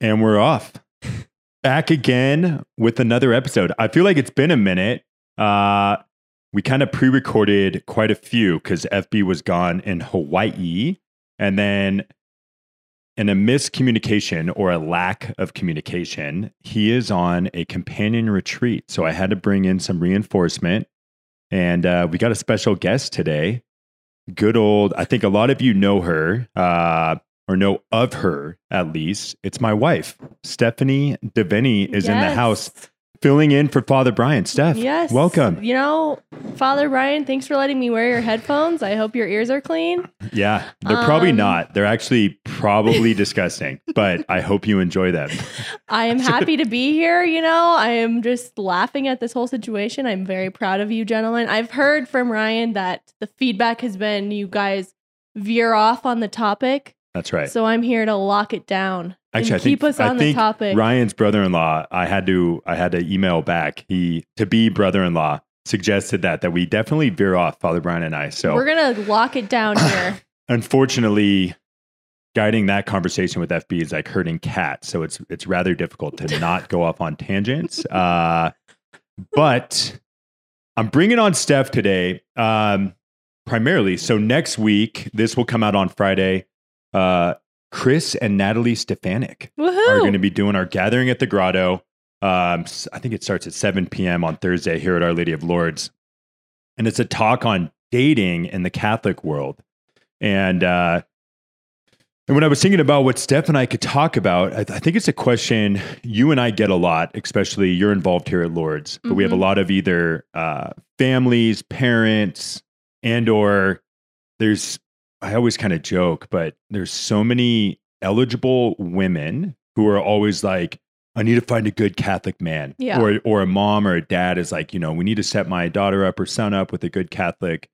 And we're off. Back again with another episode. I feel like it's been a minute. Uh, we kind of pre recorded quite a few because FB was gone in Hawaii. And then, in a miscommunication or a lack of communication, he is on a companion retreat. So I had to bring in some reinforcement. And uh, we got a special guest today. Good old, I think a lot of you know her. Uh, or know of her at least. It's my wife, Stephanie Devenny, is in the house filling in for Father Brian. Steph, Yes. welcome. You know, Father Brian, thanks for letting me wear your headphones. I hope your ears are clean. Yeah, they're probably Um, not. They're actually probably disgusting, but I hope you enjoy them. I am happy to be here. You know, I am just laughing at this whole situation. I'm very proud of you, gentlemen. I've heard from Ryan that the feedback has been you guys veer off on the topic. That's right. So I'm here to lock it down Actually, I keep think, us on I the think topic. Ryan's brother-in-law, I had to I had to email back. He to be brother-in-law suggested that that we definitely veer off Father Brian and I. So We're going to lock it down here. unfortunately guiding that conversation with fb is like herding cats so it's it's rather difficult to not go off on tangents uh but i'm bringing on steph today um primarily so next week this will come out on friday uh chris and natalie stefanik Woohoo. are going to be doing our gathering at the grotto. Um, I think it starts at 7 p.m. on Thursday here at Our Lady of Lourdes. And it's a talk on dating in the Catholic world. And, uh, and when I was thinking about what Steph and I could talk about, I, I think it's a question you and I get a lot, especially you're involved here at Lourdes, but we have a Mhm. lot of either uh, families, parents, and or there's, I always kind of joke, but there's so many eligible women who are always like, I need to find a good Catholic man. Yeah. Or or a mom or a dad is like, you know, we need to set my daughter up or son up with a good Catholic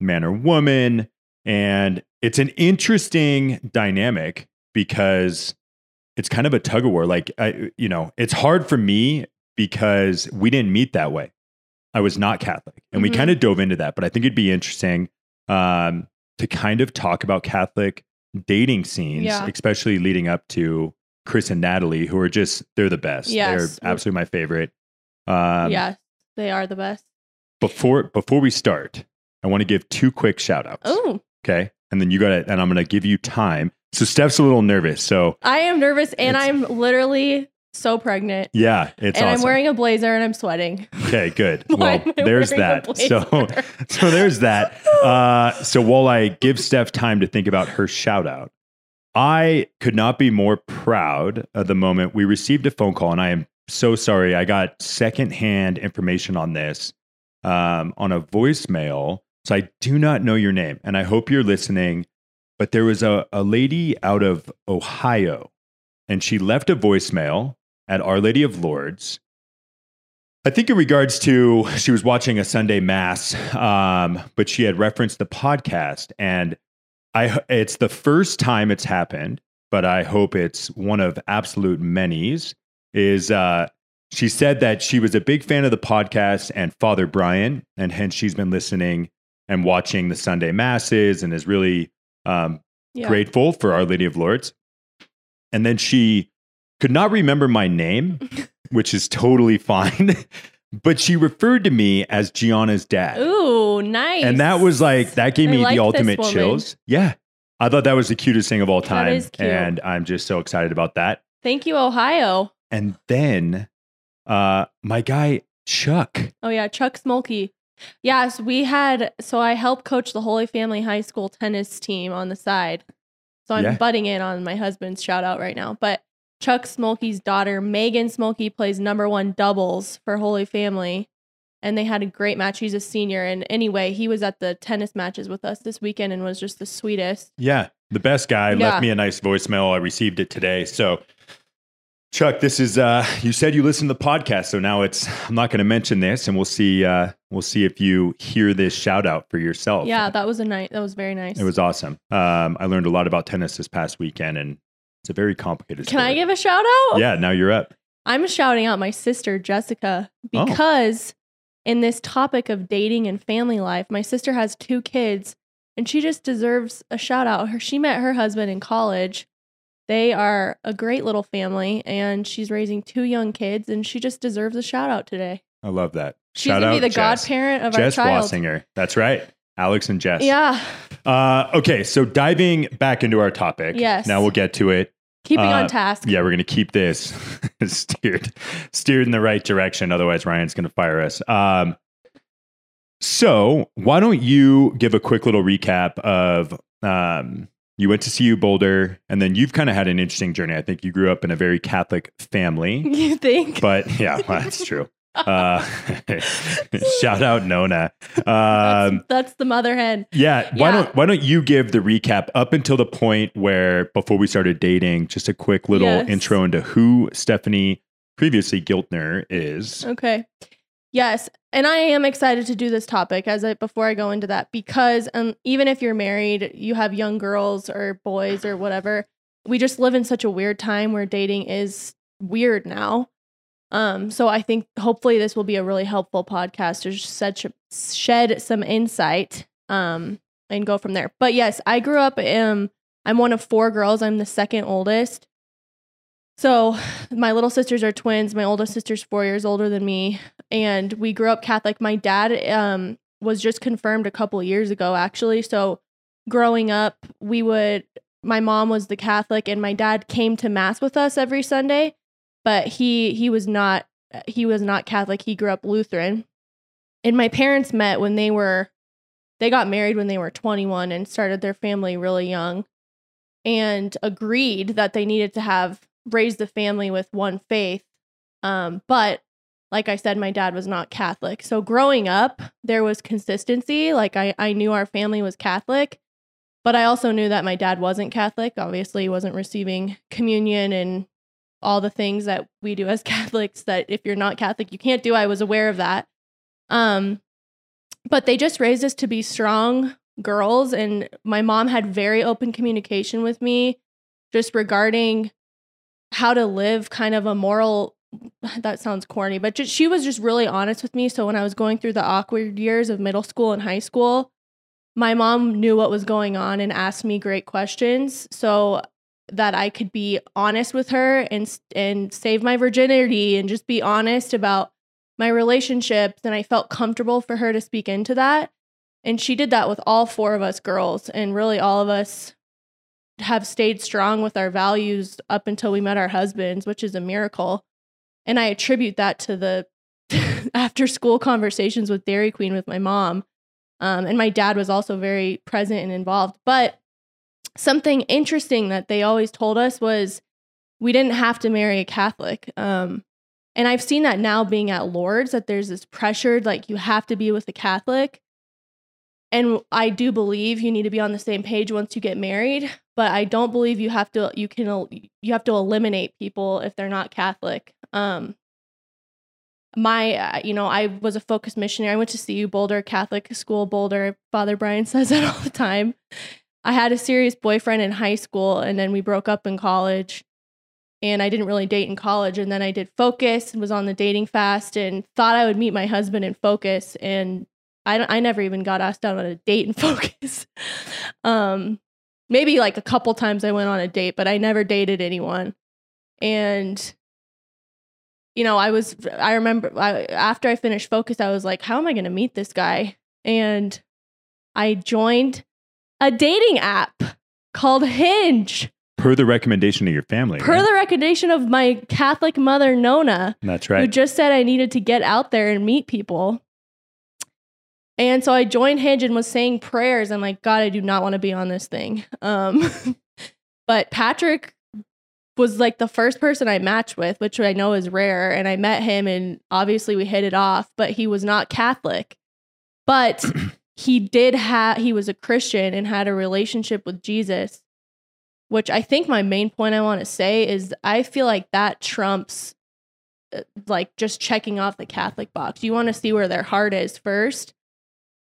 man or woman. And it's an interesting dynamic because it's kind of a tug of war. Like I, you know, it's hard for me because we didn't meet that way. I was not Catholic. And we Mhm. kind of dove into that. But I think it'd be interesting um, to kind of talk about Catholic dating scenes, Yeah. especially leading up to Chris and Natalie, who are just, they're the best. Yes. They're absolutely my favorite. Um, yes, they are the best. Before, before we start, I want to give two quick shout outs. Oh, Okay. And then you got it, and I'm going to give you time. So Steph's a little nervous. So I am nervous and I'm literally so pregnant. yeah, it's and awesome. I'm wearing a blazer and I'm sweating. Okay, good. Well, there's that. So, so there's that. Uh, so while I give Steph time to think about her shout out, I could not be more proud of the moment we received a phone call, and I am so sorry. I got secondhand information on this um, on a voicemail. So I do not know your name, and I hope you're listening. But there was a, a lady out of Ohio, and she left a voicemail at Our Lady of Lourdes. I think in regards to she was watching a Sunday mass, um, but she had referenced the podcast, and I it's the first time it's happened, but I hope it's one of absolute many's. Is uh, she said that she was a big fan of the podcast and Father Brian, and hence she's been listening and watching the Sunday masses, and is really um, Yeah. grateful for Our Lady of Lourdes. And then she could not remember my name, which is totally fine. but she referred to me as Gianna's dad. Ooh, nice. And that was like, that gave I me like the ultimate chills. Yeah. I thought that was the cutest thing of all time. And I'm just so excited about that. Thank you, Ohio. And then uh, my guy, Chuck. Oh yeah, Chuck Smolky. Yes, we had so I helped coach the Holy Family High School tennis team on the side. So I'm Yeah. butting in on my husband's shout out right now. But Chuck Smolky's daughter, Megan Smolky, plays number one doubles for Holy Family. And they had a great match. He's a senior. And anyway, he was at the tennis matches with us this weekend and was just the sweetest. Yeah, the best guy Yeah. left me a nice voicemail. I received it today. So, Chuck, this is uh you said you listened to the podcast, so now it's I'm not going to mention this and we'll see uh we'll see if you hear this shout out for yourself. Yeah, that was a night. That was very nice. It was awesome. Um I learned a lot about tennis this past weekend and it's a very complicated Can I give a shout out? Yeah, now you're up. I'm shouting out my sister, Jessica, Oh. because in this topic of dating and family life, my sister has two kids and she just deserves a shout out. Her, she met her husband in college They are a great little family, and she's raising two young kids, and she just deserves a shout out today. I love that. She's Shout gonna out be the Jess. godparent of Jess our child. Wassinger. That's right. Alex and Jess. Yeah, Uh, okay, so diving back into our topic. Yes. Now we'll get to it. keeping Uh, on task. Yeah, we're going to keep this steered steered in the right direction. Otherwise, Ryan's going to fire us. Um, so why don't you give a quick little recap of um, you went to CU Boulder, and then you've kind of had an interesting journey. I think you grew up in a very Catholic family, You think? but yeah, well, that's true. Uh, shout out Nona. Um, that's, that's the mother hen. yeah, why Yeah. don't why don't you give the recap up until the point where before we started dating, just a quick little Yes. intro into who Stephanie previously Giltner is. Okay. Yes, and I am excited to do this topic as I before I go into that because um even if you're married, you have young girls or boys or whatever, we just live in such a weird time where dating is weird now. Um so I think hopefully this will be a really helpful podcast to shed, shed some insight um and go from there. But yes, I grew up um I'm one of four girls. I'm the second oldest. So my little sisters are twins. My oldest sister's four years older than me, and we grew up Catholic. My dad um, was just confirmed a couple years ago, actually. So growing up, we would. My mom was the Catholic, and my dad came to mass with us every Sunday, but he he was not he was not Catholic. He grew up Lutheran, and my parents met when they were they got married when they were 21 and started their family really young and agreed that they needed to have raised the family with one faith. Um, but like I said, my dad was not Catholic. So growing up, there was consistency. Like I, I knew our family was Catholic, but I also knew that my dad wasn't Catholic. Obviously, he wasn't receiving communion and all the things that we do as Catholics that if you're not Catholic, you can't do. I was aware of that. Um, but they just raised us to be strong girls. And my mom had very open communication with me just regarding how to live kind of a moral that sounds corny but just, she was just really honest with me so when i was going through the awkward years of middle school and high school my mom knew what was going on and asked me great questions so that i could be honest with her and and save my virginity and just be honest about my relationships and i felt comfortable for her to speak into that and she did that with all four of us girls and really all of us have stayed strong with our values up until we met our husbands, which is a miracle. And I attribute that to the after school conversations with Dairy Queen with my mom. Um, and my dad was also very present and involved. But something interesting that they always told us was we didn't have to marry a Catholic. Um, and I've seen that now being at Lourdes that there's this pressured, like you have to be with a Catholic. And I do believe you need to be on the same page once you get married, but I don't believe you have to you can you have to eliminate people if they're not Catholic. Um my uh, you know, I was a focused missionary. I went to CU Boulder Catholic school Boulder. Father Brian says that all the time. I had a serious boyfriend in high school and then we broke up in college. And I didn't really date in college and then I did focus and was on the dating fast and thought I would meet my husband in focus and I, I never even got asked out on a date in focus. um, maybe like a couple times I went on a date, but I never dated anyone. And you know, I was I remember I, after I finished focus, I was like, how am I going to meet this guy? And I joined a dating app called Hinge Per the recommendation of your family. per right? the recommendation of my Catholic mother Nona That's right. who just said I needed to get out there and meet people. And so I joined Hinge and was saying prayers. I'm like, God, I do not want to be on this thing. Um, but Patrick was like the first person I matched with, which I know is rare. And I met him and obviously we hit it off, but he was not Catholic. But he did have, he was a Christian and had a relationship with Jesus, which I think my main point I want to say is I feel like that trumps uh, like just checking off the Catholic box. You want to see where their heart is first.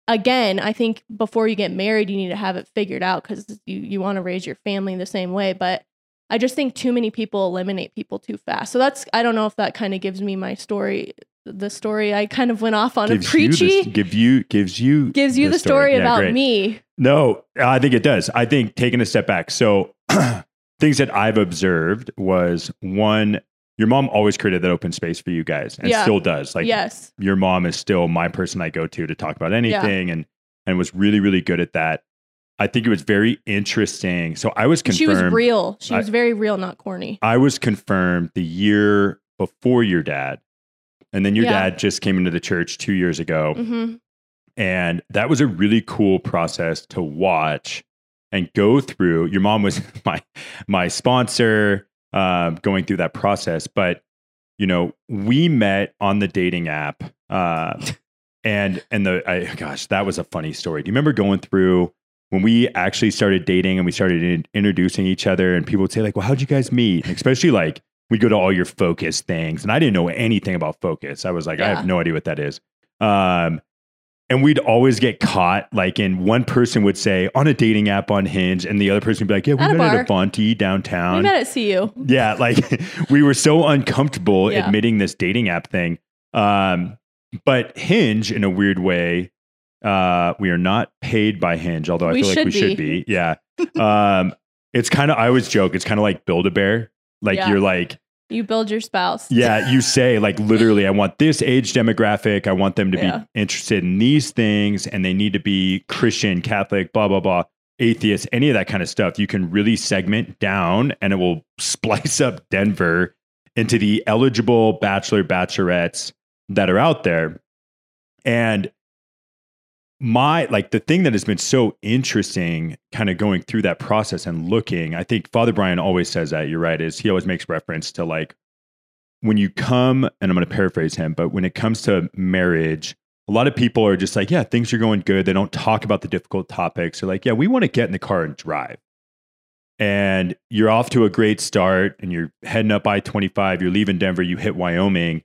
Again, I think before you get married, you need to have it figured out because you, you want to raise your family the same way. But I just think too many people eliminate people too fast. So that's, I don't know if that kind of gives me my story, the story I kind of went off on a preachy, you the, give you gives you gives you the, story, Yeah, about great. me. No, I think it does. I think taking a step back. So things that I've observed was one, your mom always created that open space for you guys and Yeah. still does. Like yes. your mom is still my person I go to to talk about anything and and was really, really good at that. I think it was very interesting. So I was confirmed. She was real. She I- was very real, not corny. I was confirmed the year before your dad. And then your Yeah. dad just came into the church two years ago. hmm And that was a really cool process to watch and go through. Your mom was my my sponsor um, going through that process. But you know, we met on the dating app. Um, and and the I, gosh, that was a funny story. Do you remember going through when we actually started dating and we started in, introducing each other and people would say like, "Well, how'd you guys meet?" And especially like we'd go to all your focus things, and I didn't know anything about focus. I was like, I have no idea what that is. Um, and we'd always get caught like in one person would say on a dating app on Hinge, and the other person would be like, "Yeah, we At a met at bar. Avanti We downtown." met at CU. yeah, like we were so uncomfortable Yeah. admitting this dating app thing. Um, but Hinge, in a weird way, uh, we are not paid by Hinge, although I We feel like should we should be. be. Yeah. um, it's kind of I always joke. It's kind of like Build a Bear. Like Yeah. you're like, You build your spouse. yeah, you say like literally, I want this age demographic. I want them to Yeah. be interested in these things, and they need to be Christian, Catholic, blah blah blah, atheist, any of that kind of stuff. You can really segment down, and it will splice up Denver into the eligible bachelor bachelorettes that are out there. And my like the thing that has been so interesting kind of going through that process and looking i think father brian always says that you're right is he always makes reference to like when you come and i'm going to paraphrase him but when it comes to marriage a lot of people are just like yeah things are going good. They don't talk about the difficult topics. They're like yeah we want to get in the car and drive. And you're off to a great start and you're heading up i-25 you're leaving denver you hit wyoming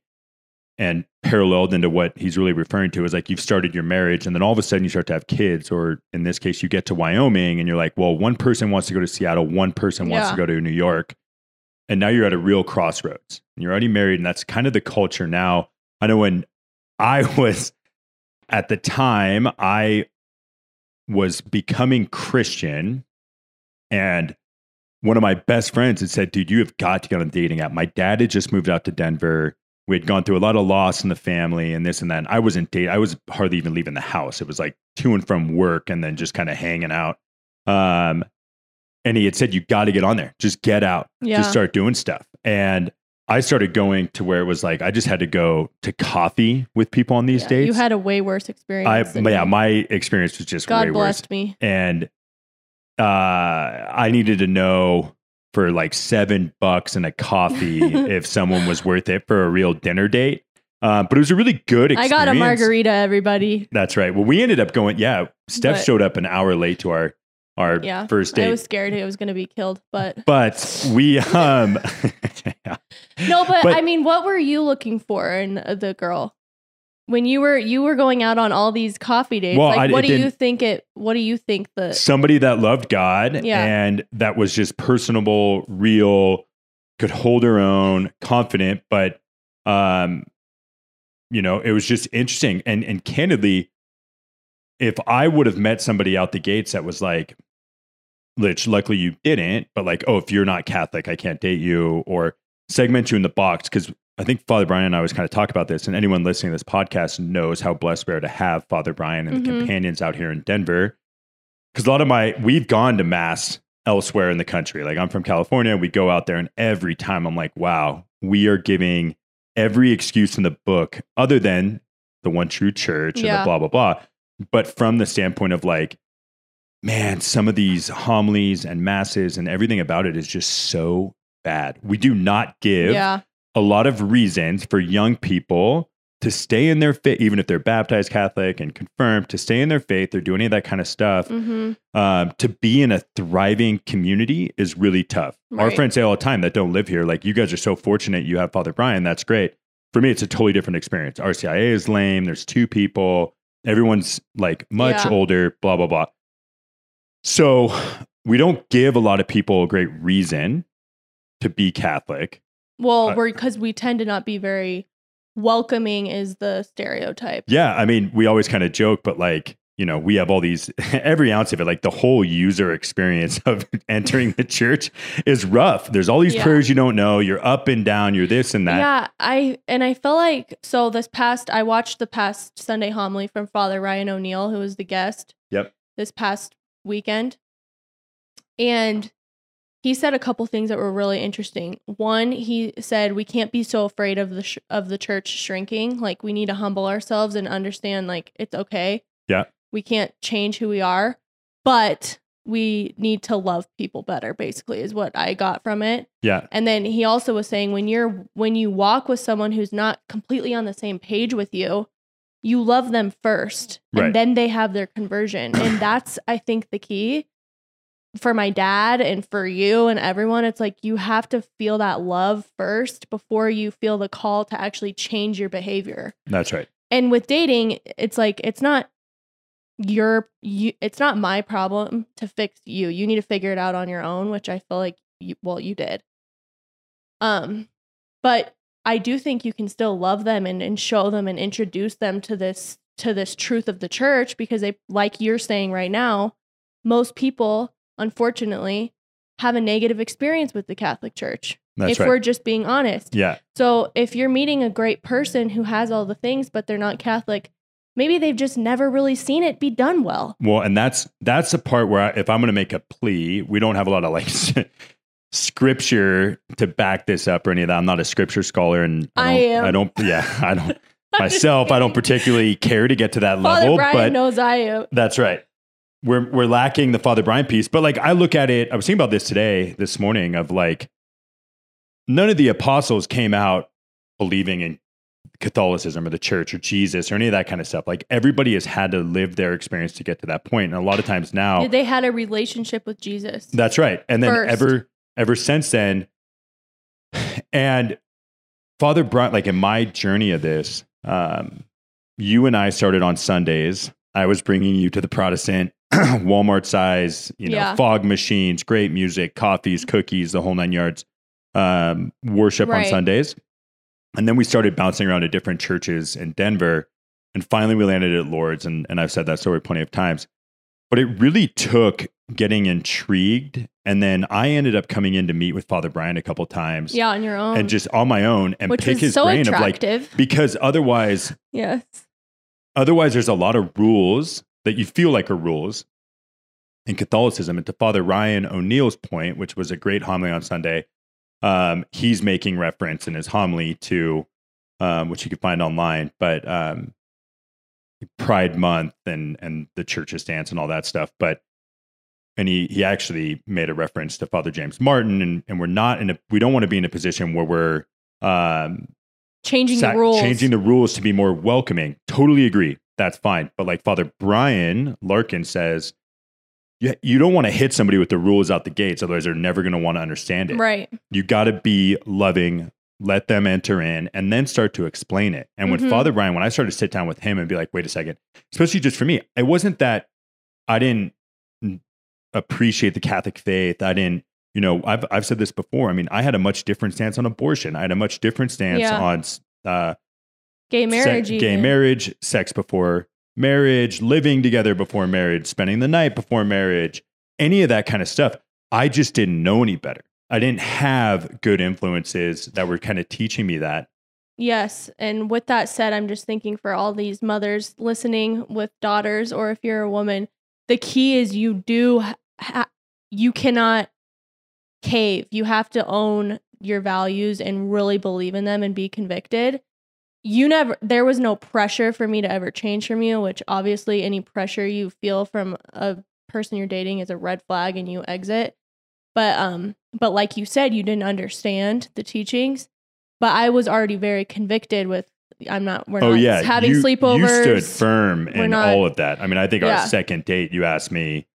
and paralleled into what he's really referring to is like you've started your marriage and then all of a sudden you start to have kids or in this case you get to wyoming and you're like well one person wants to go to seattle one person wants Yeah. to go to new york and now you're at a real crossroads. And you're already married and that's kind of the culture now. I know when i was at the time i was becoming christian and one of my best friends had said dude you have got to get on a dating app. My dad had just moved out to denver we had gone through a lot of loss in the family and this and that. And I wasn't date. I was hardly even leaving the house. It was like to and from work and then just kind of hanging out. Um, and he had said, "You got to get on there. Just get out. Yeah. Just start doing stuff." And I started going to where it was like I just had to go to coffee with people on these Yeah, dates. You had a way worse experience. I yeah, me. my experience was just God way worse blessed me. and uh, I needed to know for like seven bucks and a coffee if someone was worth it for a real dinner date. Uh, but it was a really good experience. I got a margarita, everybody. That's right. Well, we ended up going. Yeah, Steph But- showed up an hour late to our our Yeah. first I was scared I was going to be killed, but but we um yeah. no. But, But- I mean, what were you looking for in the girl when you were you were going out on all these coffee dates? Well, like, I- what do you think it? What do you think the? somebody that loved God Yeah. and that was just personable, real, could hold her own, confident, but um you know, it was just interesting and and candidly if I would have met somebody out the gates that was like which luckily you didn't, but like, oh, if you're not Catholic, I can't date you or segment you in the box because I think Father Brian and I always kind of talk about this, and anyone listening to this podcast knows how blessed we are to have Father Brian and the Mhm. companions out here in Denver. Because a lot of my, we've gone to mass elsewhere in the country. Like I'm from California, we go out there, and every time I'm like, wow, we are giving every excuse in the book other than the one true church and Yeah. the blah, blah, blah. But from the standpoint of like, man, some of these homilies and masses and everything about it is just so bad. We do not give Yeah, a lot of reasons for young people to stay in their faith, even if they're baptized Catholic and confirmed, to stay in their faith or do any of that kind of stuff. hmm Um, to be in a thriving community is really tough. Our friends say all the time that don't live here, like, you guys are so fortunate you have Father Brian. That's great. For me, it's a totally different experience. RCIA is lame. There's two people. Everyone's like much Yeah. older, blah, blah, blah. So we don't give a lot of people a great reason to be Catholic. Well, Uh, we're because we tend to not be very welcoming. Is the stereotype? Yeah, I mean, we always kind of joke, but like you know, we have all these, every ounce of it, like the whole user experience of entering the church is rough. There's all these Yeah. prayers you don't know. You're up and down. You're this and that. Yeah, I and I feel like so this past I watched the past Sunday homily from Father Ryan O'Neill, who was the guest. Yep. This past weekend. And he said a couple things that were really interesting. One, he said we can't be so afraid of the sh- of the church shrinking. Like we need to humble ourselves and understand like it's okay. Yeah. We can't change who we are, but we need to love people better basically is what I got from it. Yeah. And then he also was saying when you're when you walk with someone who's not completely on the same page with you, you love them first Right. and then they have their conversion. and that's I think the key for my dad and for you and everyone. It's like you have to feel that love first before you feel the call to actually change your behavior. That's right. And with dating, it's like it's not your you it's not my problem to fix you. You need to figure it out on your own, which I feel like you well you did. Um but I do think you can still love them and, and show them and introduce them to this to this truth of the church because they like you're saying right now, most people unfortunately have a negative experience with the Catholic Church. That's if right. we're just being honest. yeah. So if you're meeting a great person who has all the things, but they're not Catholic, maybe they've just never really seen it be done well. Well, and that's that's the part where I, if I'm going to make a plea, we don't have a lot of like scripture to back this up or any of that. I'm not a scripture scholar, and I don't, am. I don't. Yeah, I don't myself. I don't particularly care to get to that Father level, Brian but knows I am. that's right. We're we're lacking the Father Brian piece. But like I look at it, I was thinking about this today, this morning, of like none of the apostles came out believing in Catholicism or the church or Jesus or any of that kind of stuff. Like everybody has had to live their experience to get to that point. And a lot of times now They had a relationship with Jesus. that's right. And then First. ever ever since then, and Father Brian, like in my journey of this, um, you and I started on Sundays. I was bringing you to the Protestant Walmart size, you know, Yeah. fog machines, great music, coffees, cookies, the whole nine yards. Um, worship on Sundays, and then we started bouncing around to different churches in Denver, and finally we landed at Lourdes. And and I've said that story plenty of times, but it really took getting intrigued, and then I ended up coming in to meet with Father Brian a couple times, Yeah, on your own. and just on my own and which pick his so brain of like because otherwise yes. Otherwise there's a lot of rules that you feel like are rules in Catholicism. And to Father Ryan O'Neill's point, which was a great homily on Sunday, um, he's making reference in his homily to um, which you can find online, but um, Pride Month and and the church's stance and all that stuff. But and he he actually made a reference to Father James Martin, and and we're not in a we don't want to be in a position where we're um, Changing sac- the rules. changing the rules to be more welcoming. Totally agree. That's fine. But like Father Brian Larkin says, you, you don't want to hit somebody with the rules out the gates, otherwise they're never going to want to understand it. right. You got to be loving, let them enter in, and then start to explain it. And when mm-hmm. Father Brian, when I started to sit down with him and be like, wait a second, especially just for me, it wasn't that I didn't appreciate the Catholic faith. I didn't, you know, I've I've said this before. I mean, I had a much different stance on abortion. I had a much different stance Yeah. on uh, Gay se- marriage. gay marriage, sex before marriage, living together before marriage, spending the night before marriage, any of that kind of stuff. I just didn't know any better. I didn't have good influences that were kind of teaching me that. Yes. And with that said, I'm just thinking for all these mothers listening with daughters, or if you're a woman, the key is you do, ha- you cannot cave. You have to own your values and really believe in them and be convicted. You never, there was no pressure for me to ever change from you, which obviously any pressure you feel from a person you're dating is a red flag and you exit. But, um, but like you said, you didn't understand the teachings but I was already very convicted with I'm not we're oh not yeah, having you, sleepovers. You stood firm We're in not- all of that. I mean, I think Yeah. our second date, you asked me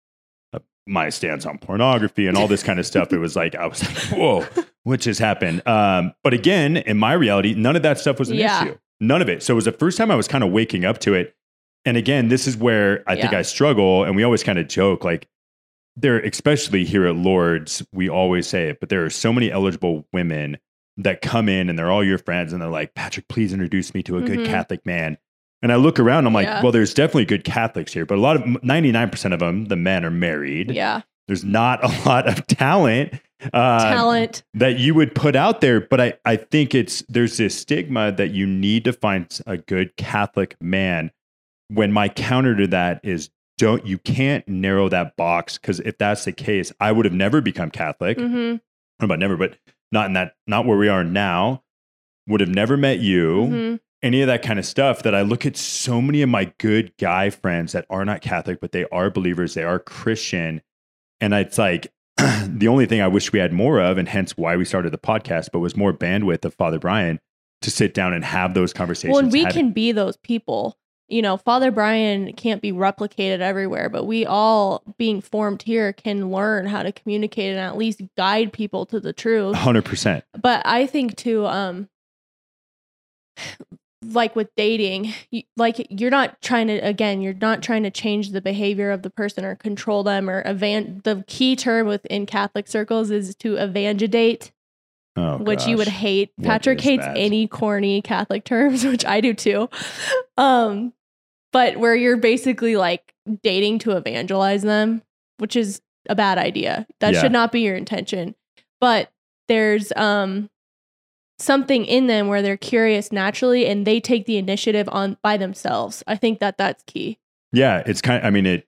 my stance on pornography and all this kind of stuff. It was like I was like, whoa, what just happened? Um, but again, in my reality, none of that stuff was an Yeah. issue. None of it. So it was the first time I was kind of waking up to it. And again, this is where I think I struggle, and we always kind of joke like there, especially here at Lourdes, we always say it, but there are so many eligible women that come in and they're all your friends and they're like, Patrick, please introduce me to a good Mhm. Catholic man. And I look around, I'm like, Yeah. well, there's definitely good Catholics here, but a lot of 99% of them, the men are married. Yeah. There's not a lot of talent. Uh, Talent. that you would put out there but I, I think it's there's this stigma that you need to find a good catholic man when my counter to that is don't you can't narrow that box because if that's the case i would have never become catholic hmm I don't know about never but not in that not where we are now would have never met you hmm any of that kind of stuff that i look at so many of my good guy friends that are not catholic but they are believers they are christian and it's like the only thing I wish we had more of, and hence why we started the podcast, but was more bandwidth of Father Brian to sit down and have those conversations. Well, and we can be those people. You know, Father Brian can't be replicated everywhere, but we all being formed here can learn how to communicate and at least guide people to the truth. 100%. But I think too, um, like with dating, you, like you're not trying to again, you're not trying to change the behavior of the person or control them or evan. The key term within Catholic circles is to evangelate Oh, which you would hate. What Patrick hates that? any corny Catholic terms, which I do too. Um, but where you're basically like dating to evangelize them, which is a bad idea. That Yeah. should not be your intention. But there's um something in them where they're curious naturally and they take the initiative on by themselves. I think that that's key. Yeah, it's kind of, I mean, it,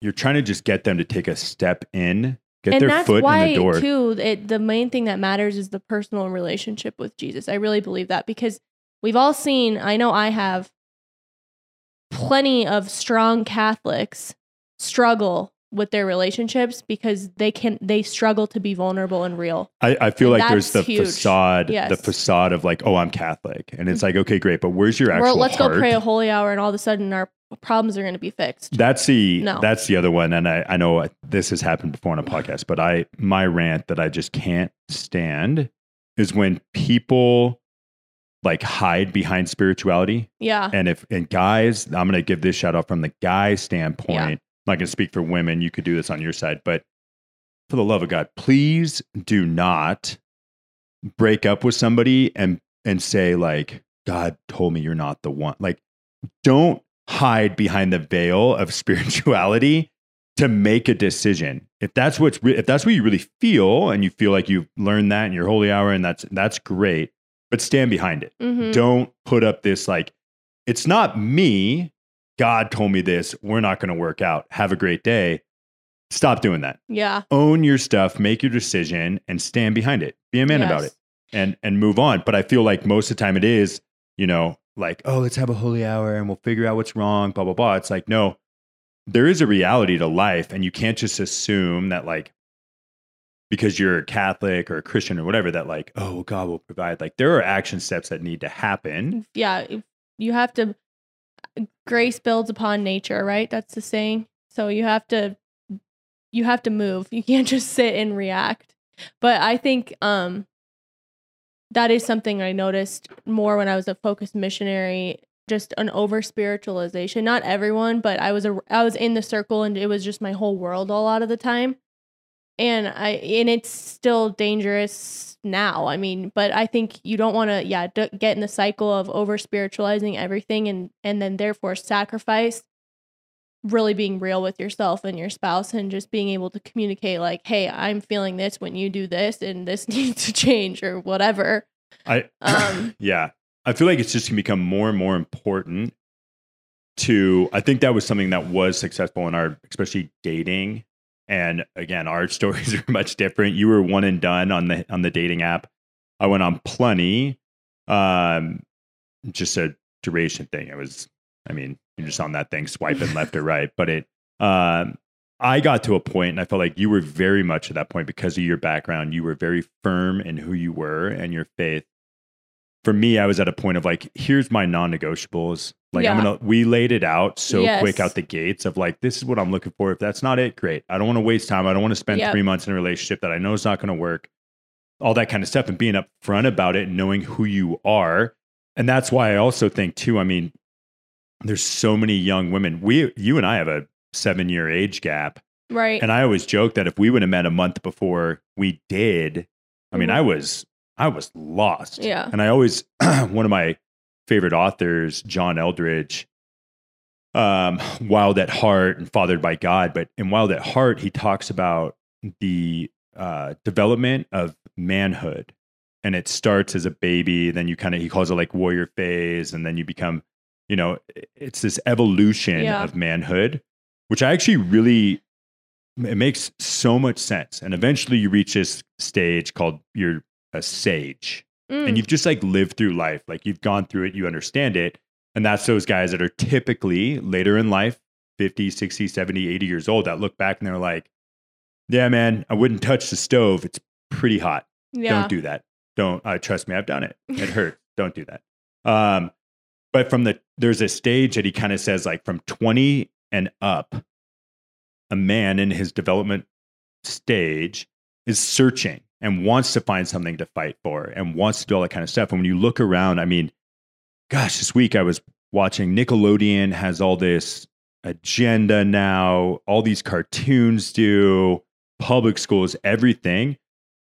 you're trying to just get them to take a step in, get and their foot in the door. too it, the main thing that matters is the personal relationship with jesus i really believe that because we've all seen i know i have plenty of strong catholics struggle with their relationships because they can they struggle to be vulnerable and real I, I feel And like there's the huge. facade, the facade of like, oh, I'm Catholic. And it's like, mm-hmm. okay, great. But where's your actual or let's heart? go pray a holy hour and all of a sudden our problems are going to be fixed That's the No. that's the other one, and I, I know this has happened before on a podcast, but I my rant that I just can't stand is when people like hide behind spirituality. yeah And if and guys, I'm gonna give this shout out from the guy standpoint. Yeah. I'm not gonna speak for women. You could do this on your side, but for the love of God, please do not break up with somebody and and say like God told me you're not the one. Like, don't hide behind the veil of spirituality to make a decision. If that's what's re- if that's what you really feel, and you feel like you've learned that in your holy hour, and that's that's great, but stand behind it. Mhm. Don't put up this like it's not me. God told me this. We're not going to work out. Have a great day. Stop doing that. yeah Own your stuff, make your decision, and stand behind it. Be a man about Yes. it and and move on. But I feel like most of the time it is, you know, like, oh, let's have a holy hour and we'll figure out what's wrong, blah, blah, blah. It's like, no, there is a reality to life, and you can't just assume that like because you're a Catholic or a Christian or whatever, that like, oh, God will provide. Like there are action steps that need to happen. yeah you have to grace builds upon nature right? That's the saying. So you have to you have to move. You can't just sit and react. But i think um that is something i noticed more when i was a focused missionary just an over spiritualization not everyone but i was a i was in the circle and it was just my whole world a lot of the time and i and it's still dangerous now i mean but i think you don't want to yeah d- get in the cycle of over spiritualizing everything and and then therefore sacrifice really being real with yourself and your spouse and just being able to communicate like hey i'm feeling this when you do this and this needs to change or whatever I Um, yeah. I feel like it's just gonna become more and more important to I think that was something that was successful in our especially dating. And again, our stories are much different. You were one and done on the on the dating app. I went on plenty. Um just a duration thing. It was I mean, you're just on that thing swiping left or right. But it um I got to a point and I felt like you were very much at that point because of your background. You were very firm in who you were and your faith. For me, I was at a point of like, here's my non negotiables. Like, I'm going to, we laid it out so Yes. quick out the gates of like, this is what I'm looking for. If that's not it, great. I don't want to waste time. I don't want to spend Yep. three months in a relationship that I know is not going to work. All that kind of stuff and being upfront about it and knowing who you are. And that's why I also think, too, I mean, there's so many young women. We, you and I have a seven year age gap. right And I always joke that if we would have met a month before we did, I mean, Mhm. I was I was lost. Yeah. And I always one of my favorite authors, John Eldredge, um, Wild at Heart and Fathered by God. But in Wild at Heart, he talks about the uh, development of manhood. And it starts as a baby, then you kind of, he calls it like warrior phase, and then you become, you know, it's this evolution Yeah. of manhood, which I actually really, it makes so much sense. And eventually you reach this stage called you're a sage. Mm. and you've just like lived through life like you've gone through it you understand it. And that's those guys that are typically later in life 50 60 70 80 years old that look back and they're like yeah man i wouldn't touch the stove. It's pretty hot. Yeah. don't do that. Don't uh, trust me i've done it. It hurts don't do that. Um but from the there's a stage that he kind of says like from 20 and up a man in his development stage is searching and wants to find something to fight for and wants to do all that kind of stuff and when you look around i mean gosh this week i was watching nickelodeon has all this agenda now all these cartoons do public schools everything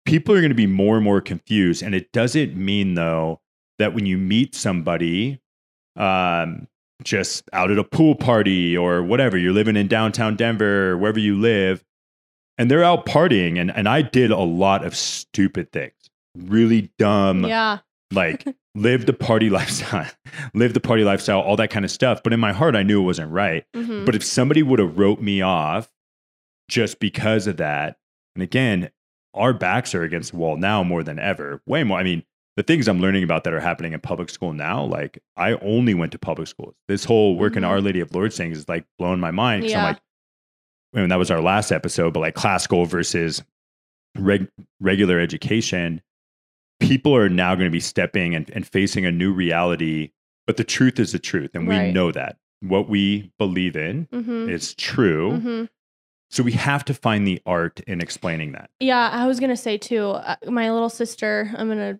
people are going to be more and more confused. And it doesn't mean, though, that when you meet somebody um, just out at a pool party or whatever, you're living in downtown Denver, wherever you live, and they're out partying. And, and I did a lot of stupid things, really dumb, yeah. like live the party lifestyle, live the party lifestyle, all that kind of stuff. But in my heart, I knew it wasn't right. Mhm. But if somebody would have wrote me off just because of that, and again, our backs are against the wall now more than ever. Way more. I mean, the things I'm learning about that are happening in public school now, like I only went to public schools. This whole work in Mhm. Our Lady of Lourdes thing is like blowing my mind. 'cause I'm like, I mean, that was our last episode, but like classical versus reg- regular education, people are now going to be stepping and, and facing a new reality. But the truth is the truth. And we Right. know that. What we believe in Mhm. is true. Mhm. So we have to find the art in explaining that. Yeah, I was gonna say too. Uh, my little sister, I'm gonna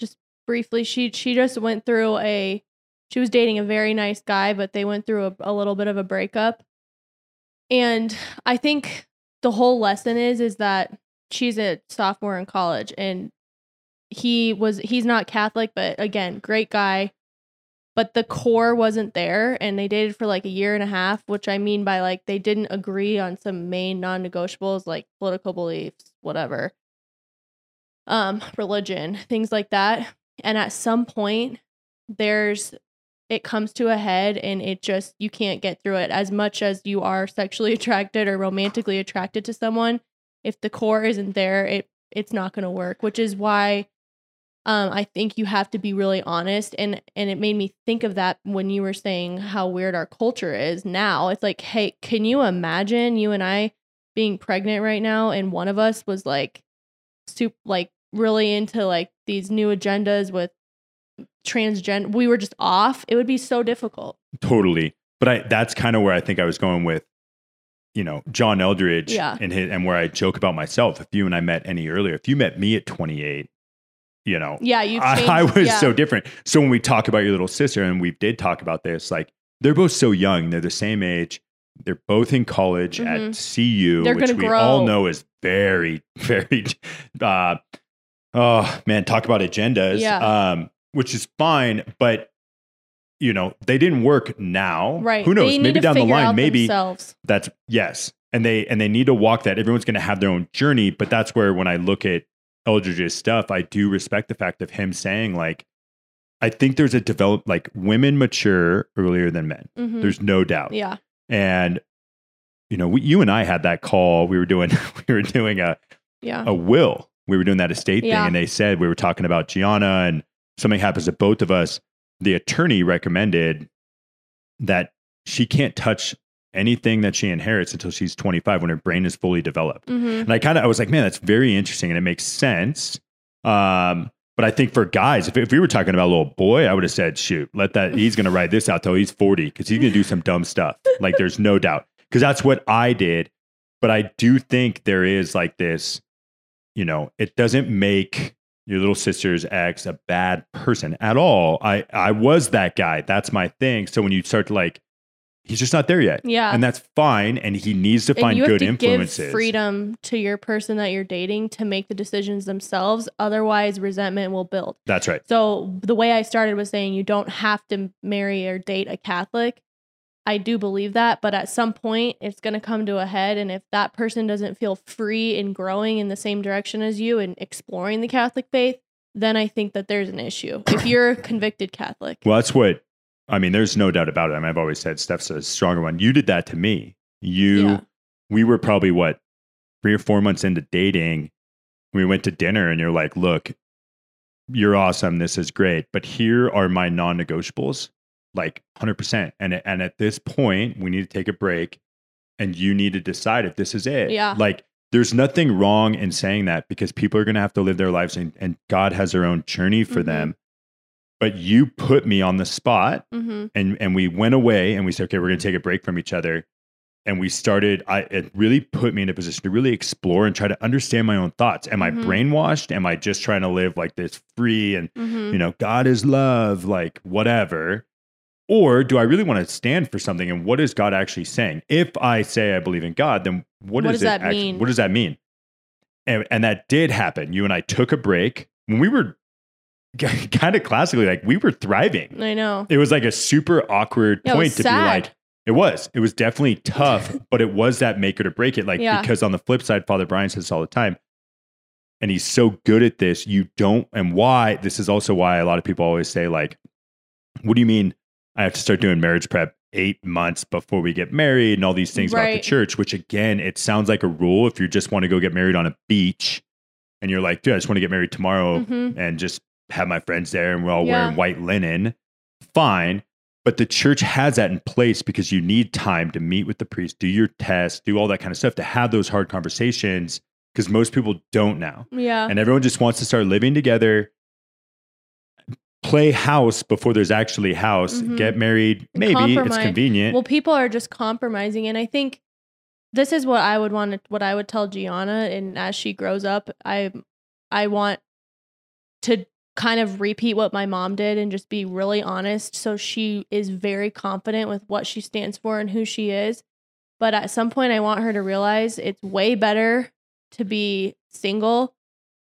just briefly. She she just went through a. She was dating a very nice guy, but they went through a, a little bit of a breakup. And I think the whole lesson is is that she's a sophomore in college, and he was he's not Catholic, but again, great guy. But the core wasn't there, and they dated for like a year and a half, which I mean by like they didn't agree on some main non negotiables like political beliefs, whatever, um, religion, things like that. And at some point, there's it comes to a head, and it just you can't get through it as much as you are sexually attracted or romantically attracted to someone. If the core isn't there, it it's not going to work. Which is why um, I think you have to be really honest, and and it made me think of that when you were saying how weird our culture is now. It's like, hey, can you imagine you and I being pregnant right now, and one of us was like, soup, like really into like these new agendas with transgender. We were just off. It would be so difficult. Totally. But I that's kind of where I think I was going with, you know, John Eldredge Yeah. and his, and where I joke about myself. If you and I met any earlier, if you met me at 28, you know, Yeah, you. I, I was yeah. so different. So when we talk about your little sister, and we did talk about this, like they're both so young, they're the same age. They're both in college at Mhm. CU, They're which we grow. all know is very, very. Uh, oh man, talk about agendas. Yeah. Um, which is fine, but you know they didn't work now. right. Who knows? Maybe down the line, maybe themselves. that's yes and they and they need to walk that everyone's going to have their own journey but that's where when i look at eldredge's stuff i do respect the fact of him saying like i think there's a develop like women mature earlier than men Mhm. there's no doubt Yeah. and you know we, you and i had that call we were doing we were doing a, Yeah. a will we were doing that estate Yeah. thing and they said we were talking about gianna and something happens to both of us the attorney recommended that she can't touch anything that she inherits until she's 25 when her brain is fully developed. Hmm and i kind of i was like man that's very interesting and it makes sense. Um but i think for guys if, if we were talking about a little boy i would have said shoot let that he's going to ride this out till he's 40 because he's going to do some dumb stuff. Like there's no doubt. Because that's what i did. But i do think there is like this you know it doesn't make your little sister's ex a bad person at all i i was that guy that's my thing so when you start to like he's just not there yet. Yeah. And that's fine. And he needs to and find good to influences. give freedom to your person that you're dating to make the decisions themselves. Otherwise, resentment will build. That's right. So the way I started was saying you don't have to marry or date a Catholic. I do believe that, but at some point it's going to come to a head and if that person doesn't feel free in growing in the same direction as you and exploring the Catholic faith, then I think that there's an issue. If you're a convicted Catholic. Well, that's what I mean. There's no doubt about it. I mean, I've always said Steph's a stronger one. You did that to me. You, Yeah. we were probably what three or four months into dating. We went to dinner, and you're like, "Look, you're awesome. This is great, but here are my non-negotiables, like 100." percent And and at this point, we need to take a break, and you need to decide if this is it. Yeah. Like. There's nothing wrong in saying that because people are going to have to live their lives and, and God has their own journey for Mhm. them. But you put me on the spot hmm and and we went away and we said okay we're going to take a break from each other and we started i it really put me in a position to really explore and try to understand my own thoughts am Mhm. i brainwashed am i just trying to live like this free and hmm you know god is love like whatever or do i really want to stand for something and what is god actually saying if i say i believe in god then what, What does that actu- mean? what does that mean and, and that did happen you and i took a break when we were kind of classically like we were thriving I know. it was like a super awkward Yeah, point to sad. be like it was it was definitely tough but it was that make it or break it like Yeah. because on the flip side father brian says this all the time and he's so good at this you don't and why this is also why a lot of people always say like what do you mean i have to start doing marriage prep eight months before we get married and all these things about the church which again it sounds like a rule if you just want to go get married on a beach and you're like dude i just want to get married tomorrow hmm and just have my friends there and we're all Yeah. wearing white linen, fine. But the church has that in place because you need time to meet with the priest, do your test, do all that kind of stuff to have those hard conversations because most people don't now. Yeah. And everyone just wants to start living together, play house before there's actually house, Mhm. get married. Maybe it's convenient. Well, people are just compromising, and I think this is what I would want to, what I would tell Gianna, and as she grows up, I, I want to kind of repeat what my mom did and just be really honest, so she is very confident with what she stands for and who she is. But at some point, I want her to realize it's way better to be single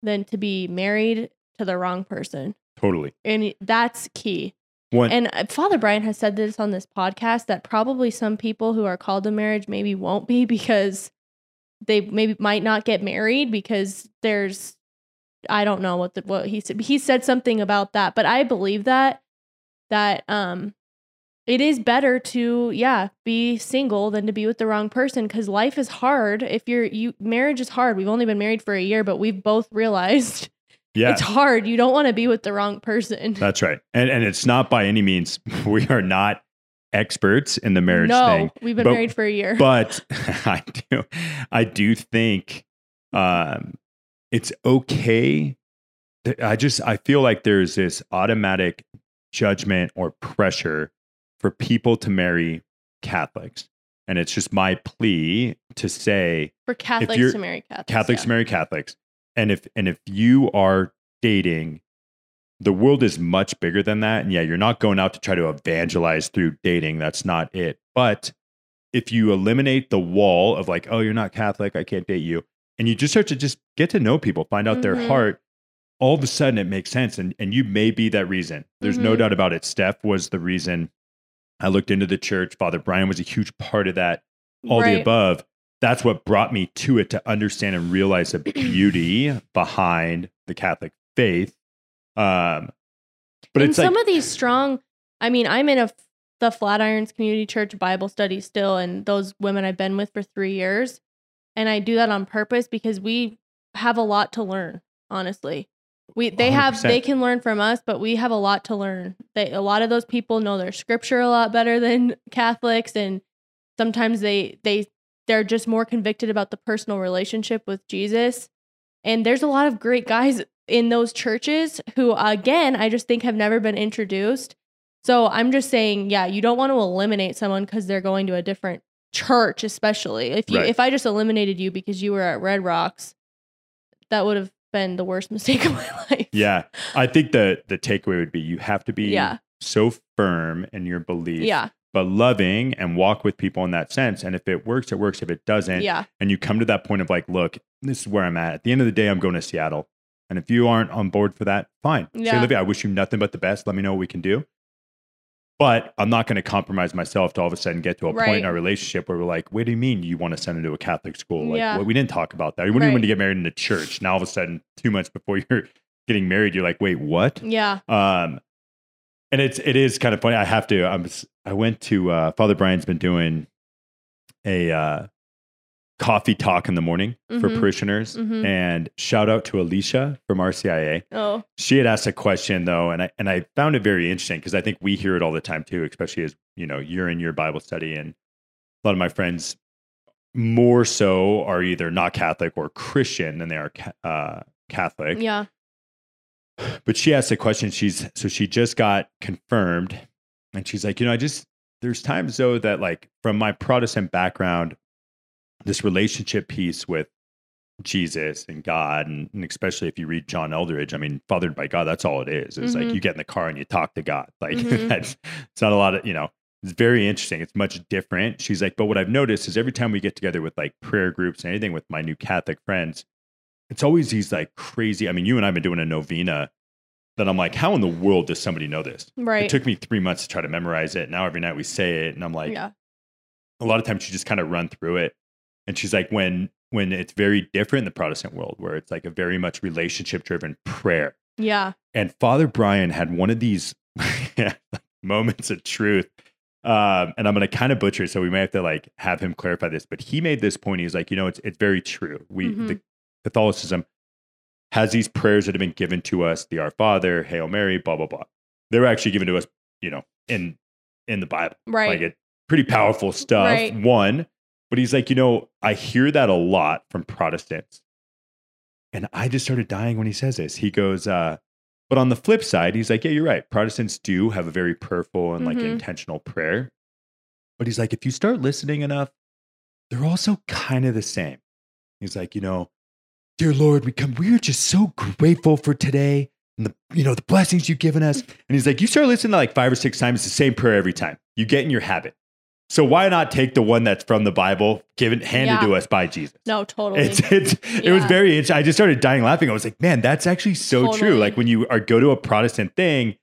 than to be married to the wrong person, totally. and that's key. One, And uh, Father Brian has said this on this podcast that probably some people who are called to marriage maybe won't be because they maybe might not get married because there's I don't know what the what he said. He said something about that, but I believe that that um it is better to yeah be single than to be with the wrong person because life is hard if you're you marriage is hard we've only been married for a year but we've both realized yeah. it's hard you don't want to be with the wrong person That's right. And and it's not by any means we are not experts in the marriage no thing. we've been But- married for a year but I do I do think um it's okay I just I feel like there's this automatic judgment or pressure for people to marry Catholics. And it's just my plea to say for Catholics to marry Catholics. Catholics yeah. marry Catholics. And if and if you are dating, the world is much bigger than that. And yeah, you're not going out to try to evangelize through dating. That's not it. But if you eliminate the wall of like, oh, you're not Catholic, I can't date you, and you just start to just get to know people, find out their Mhm. heart, all of a sudden it makes sense. And and you may be that reason. There's no Mhm. doubt about it. Steph was the reason. I looked into the church. Father Brian was a huge part of that all the above that's what brought me to it to understand and realize the beauty behind the catholic faith. Um but and it's some like of these strong i mean i'm in a the flatirons community church bible study still and those women i've been with for three years. And i do that on purpose because we have a lot to learn honestly. We they have 100%. they can learn from us but we have a lot to learn. They a lot of those people know their scripture a lot better than catholics and sometimes they they they're just more convicted about the personal relationship with jesus. And there's a lot of great guys in those churches who again i just think have never been introduced. So i'm just saying yeah you don't want to eliminate someone because they're going to a different church especially. If you Right. if i just eliminated you because you were at red rocks that would have been the worst mistake of my life. Yeah. I think the the takeaway would be you have to be yeah. so firm in your belief yeah but loving and walk with people in that sense. And if it works, it works. If it doesn't, Yeah. and you come to that point of like, look, this is where I'm at. At the end of the day, I'm going to Seattle. And if you aren't on board for that, fine. Say, Yeah. Olivia, I wish you nothing but the best. Let me know what we can do. But I'm not going to compromise myself to all of a sudden get to a point in our relationship where we're like, what do you mean you want to send him to a Catholic school? Like, Yeah. well, we didn't talk about that. We want Right. to get married in the church. Now all of a sudden, two months before you're getting married, you're like, wait, what? Yeah. Um, and it's it is kind of funny. I have to. I'm. I went to uh, Father Brian's been doing a uh, coffee talk in the morning for Mhm. parishioners, Mhm. and shout out to Alicia from RCIA. Oh. She had asked a question though, and I and I found it very interesting because I think we hear it all the time too, especially as you know you're in your Bible study, and a lot of my friends more so are either not Catholic or Christian than they are uh, Catholic Yeah. But she asked a question she's so she just got confirmed and she's like you know i just there's times though that like from my protestant background this relationship piece with jesus and god and, and especially if you read john eldredge i mean fathered by god that's all it is it's like Mhm. you get in the car and you talk to god like Mhm. that's it's not a lot of you know it's very interesting it's much different she's like but what i've noticed is every time we get together with like prayer groups and anything with my new catholic friends it's always these like crazy. I mean, you and I have been doing a novena that I'm like, how in the world does somebody know this? Right. It took me three months to try to memorize it. Now every night we say it, and I'm like, yeah. a lot of times you just kind of run through it. And she's like, when when it's very different in the Protestant world, where it's like a very much relationship driven prayer. Yeah. And Father Brian had one of these moments of truth. Um, and I'm going to kind of butcher it, so we may have to like have him clarify this. But he made this point. He's like, you know, it's it's very true. We Mhm. the Catholicism has these prayers that have been given to us: the Our Father, Hail Mary, blah blah blah. They were actually given to us, you know, in in the Bible, Right. like it pretty powerful stuff. Right. One, but he's like, you know, I hear that a lot from Protestants, and I just started dying when he says this. He goes, uh, but on the flip side, he's like, yeah, you're right. Protestants do have a very prayerful and like Mhm. intentional prayer. But he's like, if you start listening enough, they're also kind of the same. He's like, you know, dear Lord, we come, we are just so grateful for today and the, you know, the blessings you've given us. And he's like, you start listening to like five or six times, it's the same prayer every time. You get in your habit. So why not take the one that's from the Bible, given handed Yeah. to us by Jesus? No, totally. It's, it's it was very interesting. I just started dying laughing. I was like, man, that's actually so true. Like when you are go to a Protestant thing,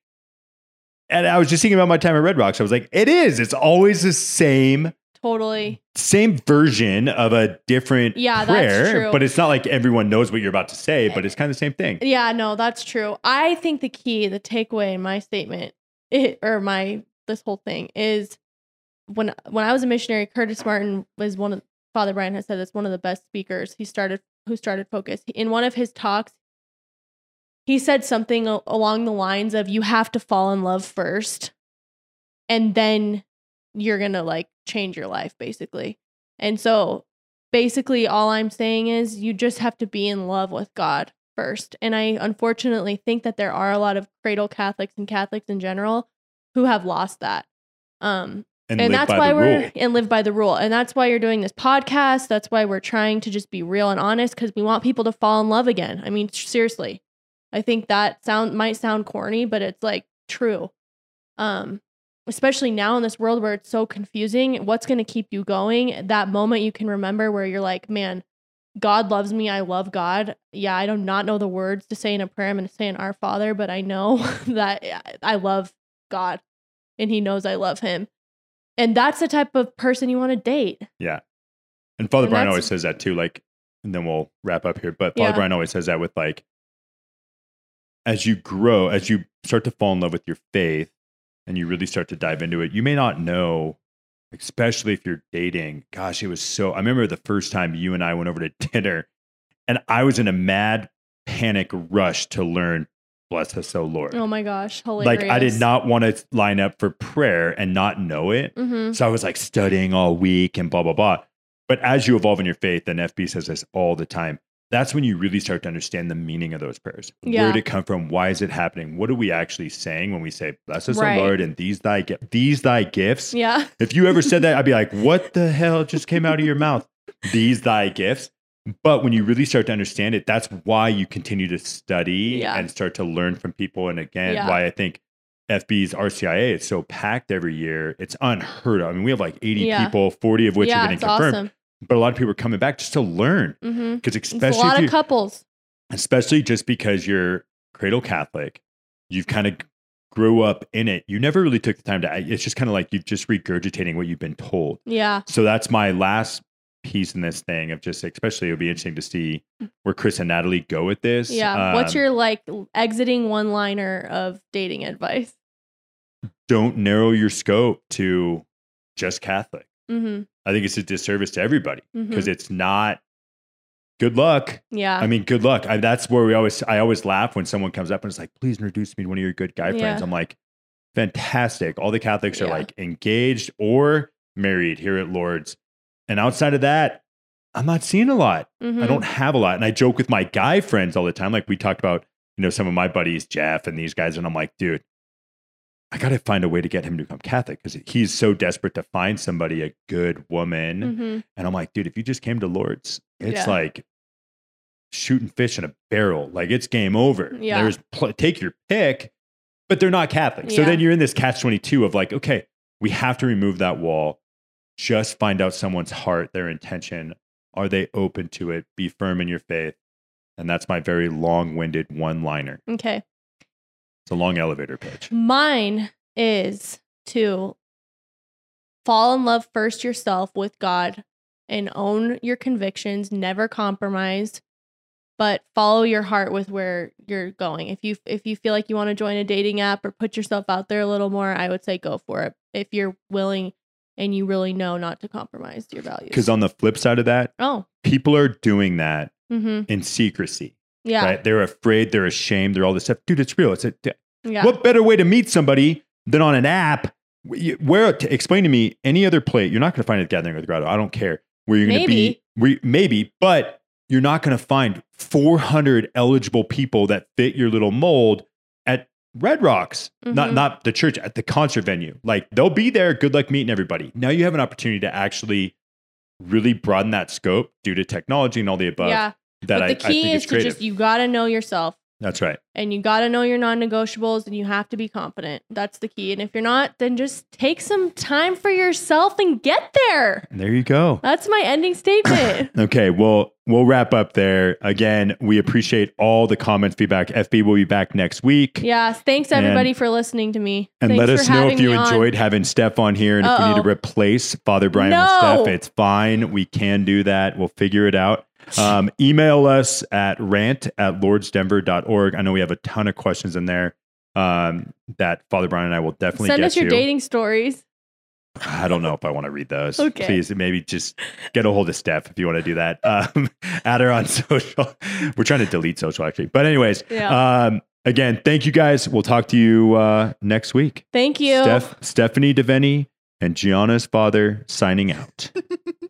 and I was just thinking about my time at Red Rocks. I was like, it is. It's always the same totally. same version of a different Yeah, that's prayer, true. but it's not like everyone knows what you're about to say. But it's kind of the same thing. Yeah, no, that's true. I think the key, the takeaway in my statement, it, or my this whole thing is when when I was a missionary, Curtis Martin was one of Father Brian has said that's one of the best speakers. He started who started Focus. In one of his talks, he said something along the lines of you have to fall in love first and then you're going to like change your life basically. And so basically all I'm saying is you just have to be in love with God first. And I unfortunately think that there are a lot of cradle Catholics and Catholics in general who have lost that. Um And, and that's why we're rule. and live by the rule. And that's why you're doing this podcast. That's why we're trying to just be real and honest because we want people to fall in love again. I mean, seriously. I think that sound might sound corny, but it's like true. Um, especially now in this world where it's so confusing, what's gonna keep you going? That moment you can remember where you're like, man, God loves me. I love God. Yeah, I do not know the words to say in a prayer. I'm going to say in Our Father, but I know that I love God and He knows I love Him. And that's the type of person you want to date. Yeah. And Father And Brian always says that too. Like, and then we'll wrap up here. But Father Yeah. Brian always says that with like, as you grow, as you start to fall in love with your faith and you really start to dive into it, you may not know, especially if you're dating. Gosh, it was so. I remember the first time you and I went over to dinner and I was in a mad panic rush to learn, bless us, O Lord. Oh my gosh. Hilarious. like, I did not want to line up for prayer and not know it. hmm So I was like studying all week and blah, blah, blah. But as you evolve in your faith, and FB says this all the time, that's when you really start to understand the meaning of those prayers. Yeah. Where did it come from? Why is it happening? What are we actually saying when we say, Bless us, Right. O Lord, and these thy gi- these thy gifts? Yeah. If you ever said that, I'd be like, What the hell just came out of your mouth? These thy gifts. But when you really start to understand it, that's why you continue to study Yeah. and start to learn from people. And again, Yeah. why I think FB's RCIA, is so packed every year. It's unheard of. I mean, we have like 80 Yeah. people, 40 of which getting it's confirmed. awesome. But a lot of people are coming back just to learn. Because It's a especially lot of couples. especially just because you're cradle Catholic, you've kind of grew up in it. You never really took the time to. It's just kind of like you've just regurgitating what you've been told. Yeah. So that's my last piece in this thing of just, especially it'll be interesting to see where Chris and Natalie go with this. Yeah. What's Um, your like exiting one liner of dating advice? don't narrow your scope to just Catholic. Mm-hmm. I think it's a disservice to everybody because it's not. Good luck. Yeah. I mean, good luck. I, that's where we always. I always laugh when someone comes up and it's like, "Please introduce me to one of your good guy friends." Yeah. I'm like, "Fantastic! All the Catholics are like engaged or married here at Lourdes, and outside of that, I'm not seeing a lot. I Mhm. don't have a lot." And I joke with my guy friends all the time. Like we talked about, you know, some of my buddies, Jeff and these guys, and I'm like, dude. I got to find a way to get him to become Catholic because he's so desperate to find somebody, a good woman. Mhm. And I'm like, dude, if you just came to Lourdes, it's Yeah. like shooting fish in a barrel. Like it's game over. Yeah. There's pl- take your pick, but they're not Catholic. So then you're in this catch 22 of like, okay, we have to remove that wall. Just find out someone's heart, their intention. Are they open to it? Be firm in your faith. And that's my very long winded one liner. Okay. It's a long elevator pitch. Mine is to fall in love first yourself with God and own your convictions, never compromise, but follow your heart with where you're going. If you if you feel like you want to join a dating app or put yourself out there a little more, I would say go for it. If you're willing and you really know not to compromise your values. Because on the flip side of that, oh, people are doing that hmm in secrecy. Yeah, Right? They're afraid, they're ashamed, they're all this stuff. Dude, it's real. It's a yeah, What better way to meet somebody than on an app? Where to explain to me any other play? You're not going to find it at Gathering of the Grotto. I don't care where you're going to be. Where, maybe, but you're not going to find 400 eligible people that fit your little mold at Red Rocks, not Mhm. not the church at the concert venue. Like they'll be there. Good luck meeting everybody. Now you have an opportunity to actually really broaden that scope due to technology and all the above. yeah. That but I, the I key think is is to just you got to know yourself. That's right. and you got to know your non-negotiables and you have to be confident that's the key and if you're not then just take some time for yourself and get there There you go. that's my ending statement Okay, well, we'll wrap up there. Again, we appreciate all the comments, feedback. FB will be back next week. yes thanks everybody for listening to me And Thanks let us know if you me on. enjoyed having Steph on here and if we need to replace Father Brian with No. Steph. It's fine. We can do that. We'll figure it out. Um, email us at rant at lourdesdenver.org. I know we have a ton of questions in there um, that Father Brian and I will definitely send get us your dating stories I don't know if I want to read those. Okay. Please, maybe just get a hold of Steph if you want to do that. Um, add her on social. We're trying to delete social actually. But anyways, Yeah. um, again, thank you guys. We'll talk to you uh, next week. thank you Steph, Stephanie Devenny and Gianna's father signing out.